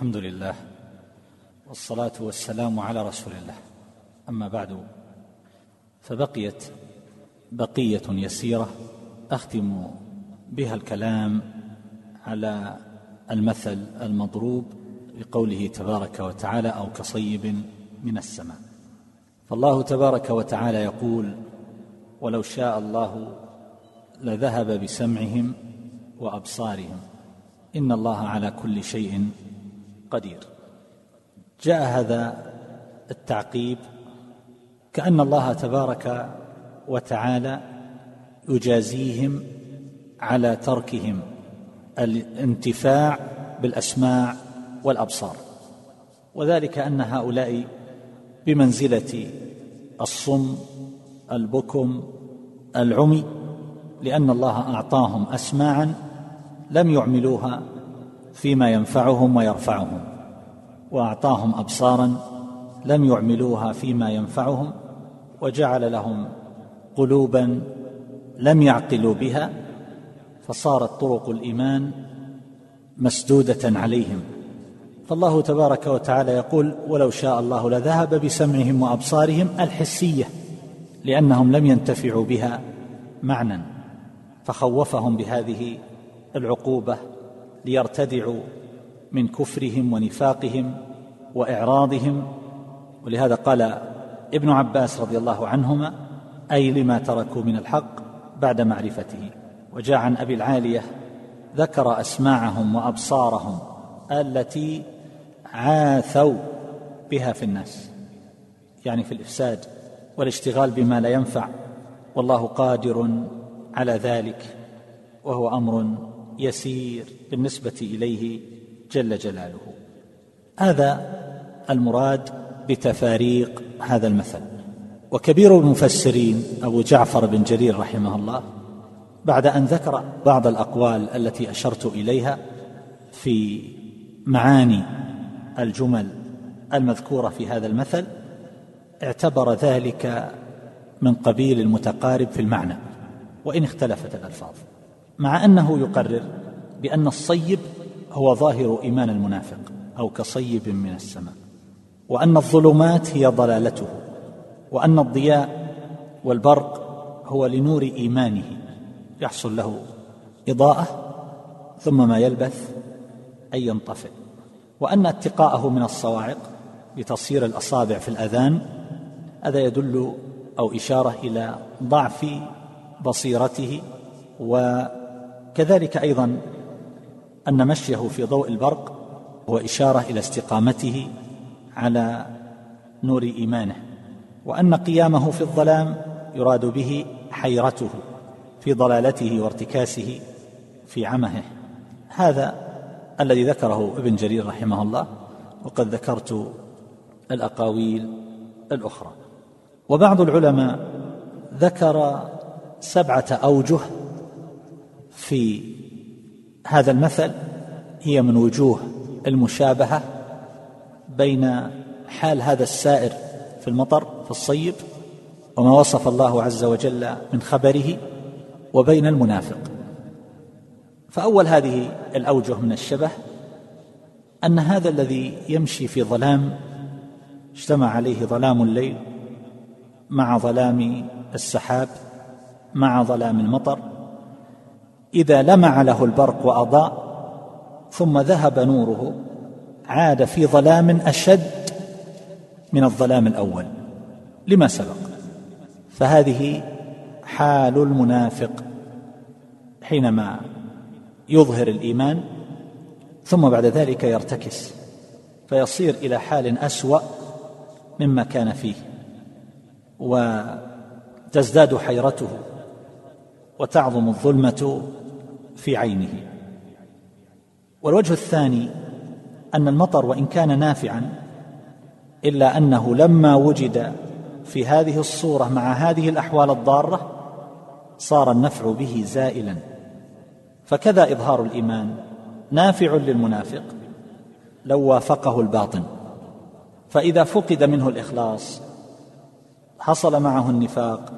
الحمد لله والصلاة والسلام على رسول الله. أما بعد فبقيت بقية يسيرة أختم بها الكلام على المثل المضروب بقوله تبارك وتعالى أو كصيب من السماء. فالله تبارك وتعالى يقول ولو شاء الله لذهب بسمعهم وأبصارهم. إن الله على كل شيء قدير. جاء هذا التعقيب كأن الله تبارك وتعالى يجازيهم على تركهم الانتفاع بالأسماع والأبصار. وذلك أن هؤلاء بمنزلة الصم البكم العمي لأن الله أعطاهم أسماعا لم يعملوها فيما ينفعهم ويرفعهم وأعطاهم ابصارا لم يعملوها فيما ينفعهم وجعل لهم قلوبا لم يعقلوا بها فصارت طرق الإيمان مسدودة عليهم. فالله تبارك وتعالى يقول ولو شاء الله لذهب بسمعهم وأبصارهم الحسية لأنهم لم ينتفعوا بها معنى فخوفهم بهذه العقوبة ليرتدعوا من كفرهم ونفاقهم وإعراضهم. ولهذا قال ابن عباس رضي الله عنهما أي لما تركوا من الحق بعد معرفته. وجاء عن أبي العالية ذكر أسماعهم وأبصارهم التي عاثوا بها في الناس يعني في الإفساد والاشتغال بما لا ينفع. والله قادر على ذلك وهو أمر يسير بالنسبة إليه جل جلاله. هذا المراد بتفاريق هذا المثل. وكبير المفسرين أبو جعفر بن جرير رحمه الله بعد أن ذكر بعض الأقوال التي أشرت إليها في معاني الجمل المذكورة في هذا المثل اعتبر ذلك من قبيل المتقارب في المعنى وإن اختلفت الألفاظ. مع أنه يقرر بأن الصيب هو ظاهر إيمان المنافق أو كصيب من السماء وأن الظلمات هي ضلالته وأن الضياء والبرق هو لنور إيمانه يحصل له إضاءة ثم ما يلبث أن ينطفئ وأن اتقاءه من الصواعق بتصير الأصابع في الأذان هذا يدل أو إشارة إلى ضعف بصيرته وكذلك أيضا أن مشيه في ضوء البرق هو إشارة إلى استقامته على نور إيمانه وأن قيامه في الظلام يراد به حيرته في ضلالته وارتكاسه في عمه هذا الذي ذكره ابن جرير رحمه الله وقد ذكرت الأقاويل الأخرى. وبعض العلماء ذكر سبعة أوجه في هذا المثل هي من وجوه المشابهة بين حال هذا السائر في المطر في الصيب وما وصف الله عز وجل من خبره وبين المنافق. فأول هذه الأوجه من الشبه أن هذا الذي يمشي في ظلام اجتمع عليه ظلام الليل مع ظلام السحاب مع ظلام المطر إذا لمع له البرق وأضاء ثم ذهب نوره عاد في ظلام أشد من الظلام الأول. لما سبق؟ فهذه حال المنافق حينما يظهر الإيمان ثم بعد ذلك يرتكس فيصير إلى حال أسوأ مما كان فيه وتزداد حيرته وتعظم الظلمة في عينه. والوجه الثاني أن المطر وإن كان نافعا إلا أنه لما وجد في هذه الصورة مع هذه الأحوال الضارة صار النفع به زائلا. فكذا إظهار الإيمان نافع للمنافق لو وافقه الباطن. فإذا فقد منه الإخلاص حصل معه النفاق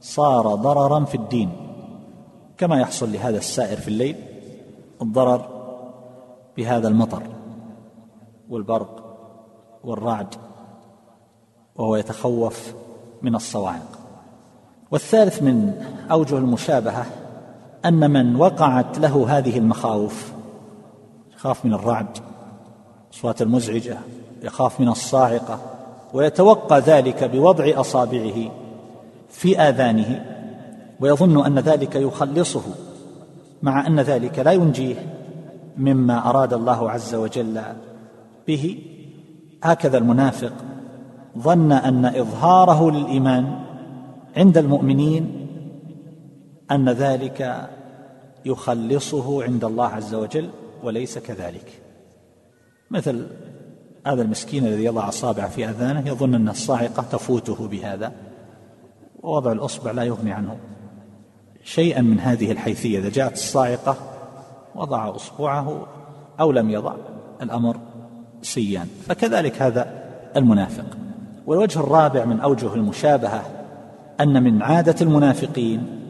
صار ضررا في الدين. كما يحصل لهذا السائر في الليل الضرر بهذا المطر والبرق والرعد وهو يتخوف من الصواعق. والثالث من أوجه المشابهة أن من وقعت له هذه المخاوف يخاف من الرعد الاصوات المزعجة يخاف من الصاعقة ويتوقع ذلك بوضع أصابعه في آذانه. ويظن أن ذلك يخلصه مع أن ذلك لا ينجيه مما أراد الله عز وجل به. هكذا المنافق ظن أن إظهاره للإيمان عند المؤمنين أن ذلك يخلصه عند الله عز وجل وليس كذلك. مثل هذا المسكين الذي يضع أصابعه في أذانه يظن أن الصاعقة تفوته بهذا ووضع الأصبع لا يغني عنه. شيئا من هذه الحيثية. إذا جاءت الصاعقة وضع اصبعه أو لم يضع الأمر سيان. فكذلك هذا المنافق. والوجه الرابع من أوجه المشابهة أن من عادة المنافقين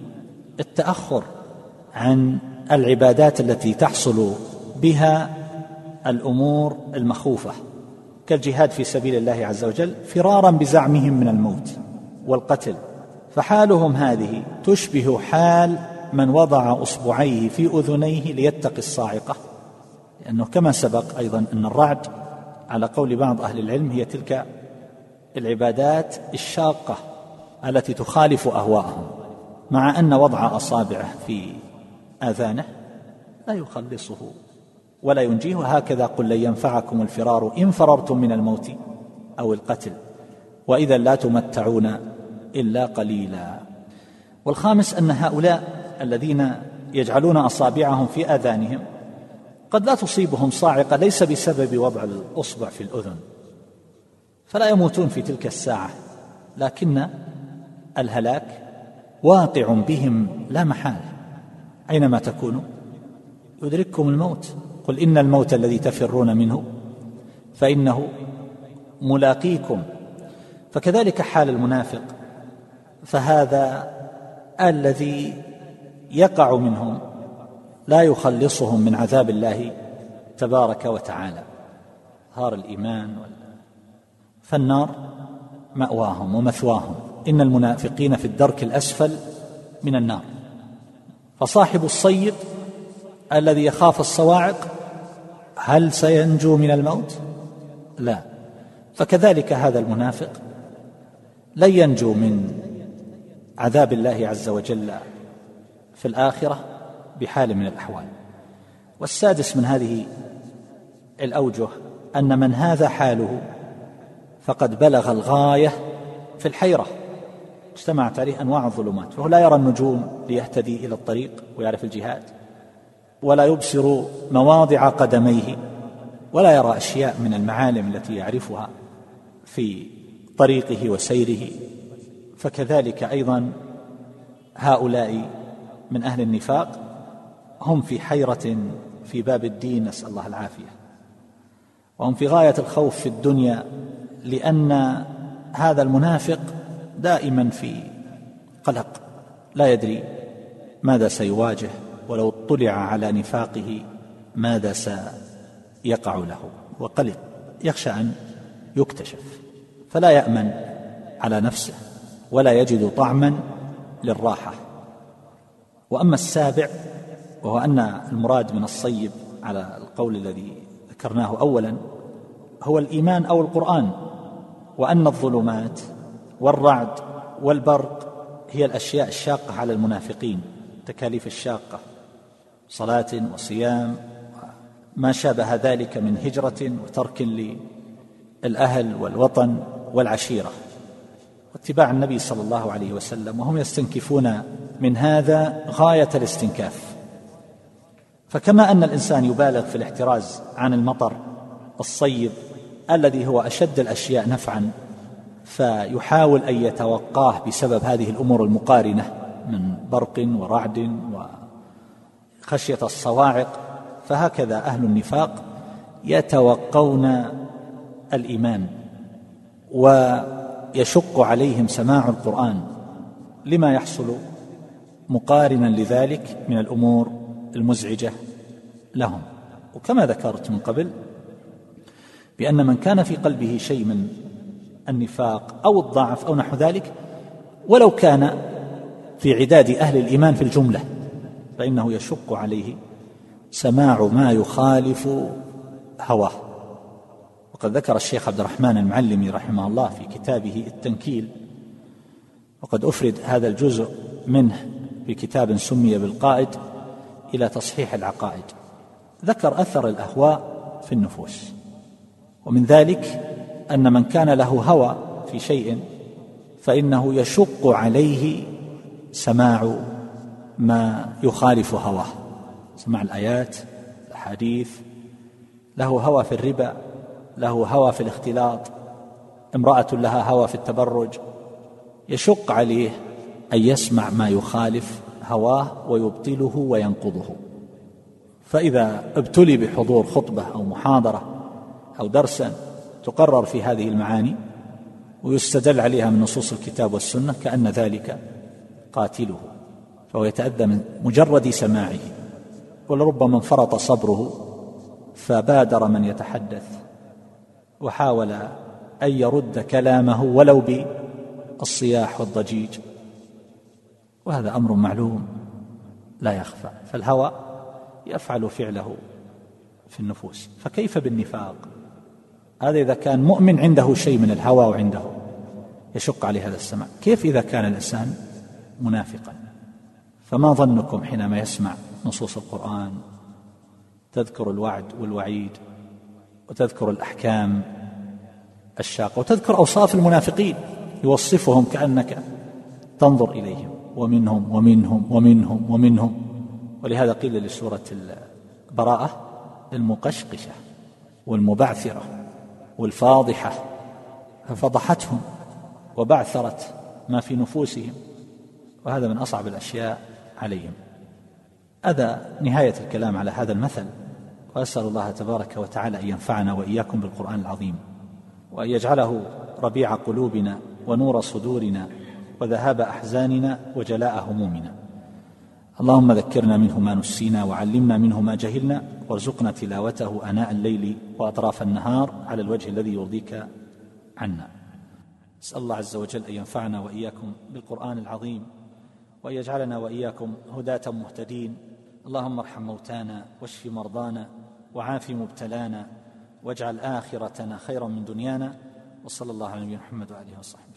التأخر عن العبادات التي تحصل بها الأمور المخوفة. كالجهاد في سبيل الله عز وجل فرارا بزعمهم من الموت والقتل. فحالهم هذه تشبه حال من وضع أصبعيه في أذنيه ليتقي الصاعقة. لأنه كما سبق أيضا أن الرعد على قول بعض أهل العلم هي تلك العبادات الشاقة التي تخالف أهواءهم مع أن وضع أصابعه في آذانه لا يخلصه ولا ينجيه. هكذا قل لن ينفعكم الفرار إن فررتم من الموت أو القتل وإذا لا تمتعون إلا قليلا. والخامس أن هؤلاء الذين يجعلون أصابعهم في آذانهم قد لا تصيبهم صاعقة ليس بسبب وضع الأصبع في الأذن. فلا يموتون في تلك الساعة لكن الهلاك واقع بهم لا محال. أينما تكونوا؟ يدرككم الموت. قل إن الموت الذي تفرون منه فإنه ملاقيكم. فكذلك حال المنافق. فهذا الذي يقع منهم لا يخلصهم من عذاب الله تبارك وتعالى. هار الإيمان فالنار مأواهم ومثواهم. إن المنافقين في الدرك الأسفل من النار. فصاحب الصيد الذي يخاف الصواعق هل سينجو من الموت؟ لا. فكذلك هذا المنافق لن ينجو من عذاب الله عز وجل في الآخرة بحال من الأحوال. والسادس من هذه الأوجه أن من هذا حاله فقد بلغ الغاية في الحيرة. اجتمعت عليه أنواع الظلمات فهو لا يرى النجوم ليهتدي إلى الطريق ويعرف الجهاد ولا يبصر مواضع قدميه ولا يرى أشياء من المعالم التي يعرفها في طريقه وسيره. فكذلك أيضا هؤلاء من أهل النفاق هم في حيرة في باب الدين نسأل الله العافية. وهم في غاية الخوف في الدنيا لأن هذا المنافق دائما في قلق لا يدري ماذا سيواجه ولو اطلع على نفاقه ماذا سيقع له. وقلق يخشى أن يكتشف فلا يأمن على نفسه. ولا يجد طعما للراحة. وأما السابع وهو أن المراد من الصيب على القول الذي ذكرناه اولا هو الإيمان أو القرآن وأن الظلمات والرعد والبرق هي الأشياء الشاقة على المنافقين التكاليف الشاقة صلاة وصيام ما شابه ذلك من هجرة وترك للأهل والوطن والعشيرة. واتباع النبي صلى الله عليه وسلم وهم يستنكفون من هذا غاية الاستنكاف. فكما أن الإنسان يبالغ في الاحتراز عن المطر الصيب الذي هو أشد الأشياء نفعا فيحاول أن يتوقاه بسبب هذه الأمور المقارنة من برق ورعد وخشية الصواعق فهكذا أهل النفاق يتوقون الإيمان. ويشق عليهم سماع القرآن. لما يحصل مقارنا لذلك من الأمور المزعجة لهم. وكما ذكرت من قبل بأن من كان في قلبه شيء من النفاق أو الضعف أو نحو ذلك ولو كان في عداد أهل الإيمان في الجملة فإنه يشق عليه سماع ما يخالف هواه. وقد ذكر الشيخ عبد الرحمن المعلمي رحمه الله في كتابه التنكيل وقد أفرد هذا الجزء منه في كتاب سمي بالقائد إلى تصحيح العقائد. ذكر أثر الأهواء في النفوس ومن ذلك أن من كان له هوى في شيء فإنه يشق عليه سماع ما يخالف هواه سماع الآيات الأحاديث. له هوى في الربا له هوى في الاختلاط امرأة لها هوى في التبرج يشق عليه أن يسمع ما يخالف هواه ويبطله وينقضه. فإذا ابتلي بحضور خطبة أو محاضرة أو درسا تقرر في هذه المعاني ويستدل عليها من نصوص الكتاب والسنة كأن ذلك قاتله فهو يتأذى من مجرد سماعه. ولربما انفرط صبره فبادر من يتحدث. وحاول أن يرد كلامه ولو بالصياح والضجيج. وهذا أمر معلوم لا يخفى فالهوى يفعل فعله في النفوس. فكيف بالنفاق؟ هذا إذا كان مؤمن عنده شيء من الهوى وعنده يشق عليه هذا السماع. كيف إذا كان الإنسان منافقا؟ فما ظنكم حينما يسمع نصوص القرآن تذكر الوعد والوعيد وتذكر الأحكام الشاقة. وتذكر أوصاف المنافقين يوصفهم كأنك تنظر إليهم ومنهم ومنهم ومنهم ومنهم. ولهذا قيل لسورة البراءة المقشقشة والمبعثرة والفاضحة ففضحتهم وبعثرت ما في نفوسهم. وهذا من أصعب الأشياء عليهم. هذا نهاية الكلام على هذا المثل. وأسأل الله تبارك وتعالى أن ينفعنا وإياكم بالقرآن العظيم. وأن يجعله ربيع قلوبنا ونور صدورنا وذهاب أحزاننا وجلاء همومنا. اللهم ذكرنا منه ما نسينا وعلمنا منه ما جهلنا وارزقنا تلاوته آناء الليل وأطراف النهار على الوجه الذي يرضيك عنا. اسال الله عز وجل أن ينفعنا وإياكم بالقرآن العظيم وأن يجعلنا وإياكم هداة مهتدين. اللهم ارحم موتانا واشف مرضانا وعاف مبتلانا واجعل آخرتنا خيرا من دنيانا وصلى الله على نبينا محمد واله وصحبه.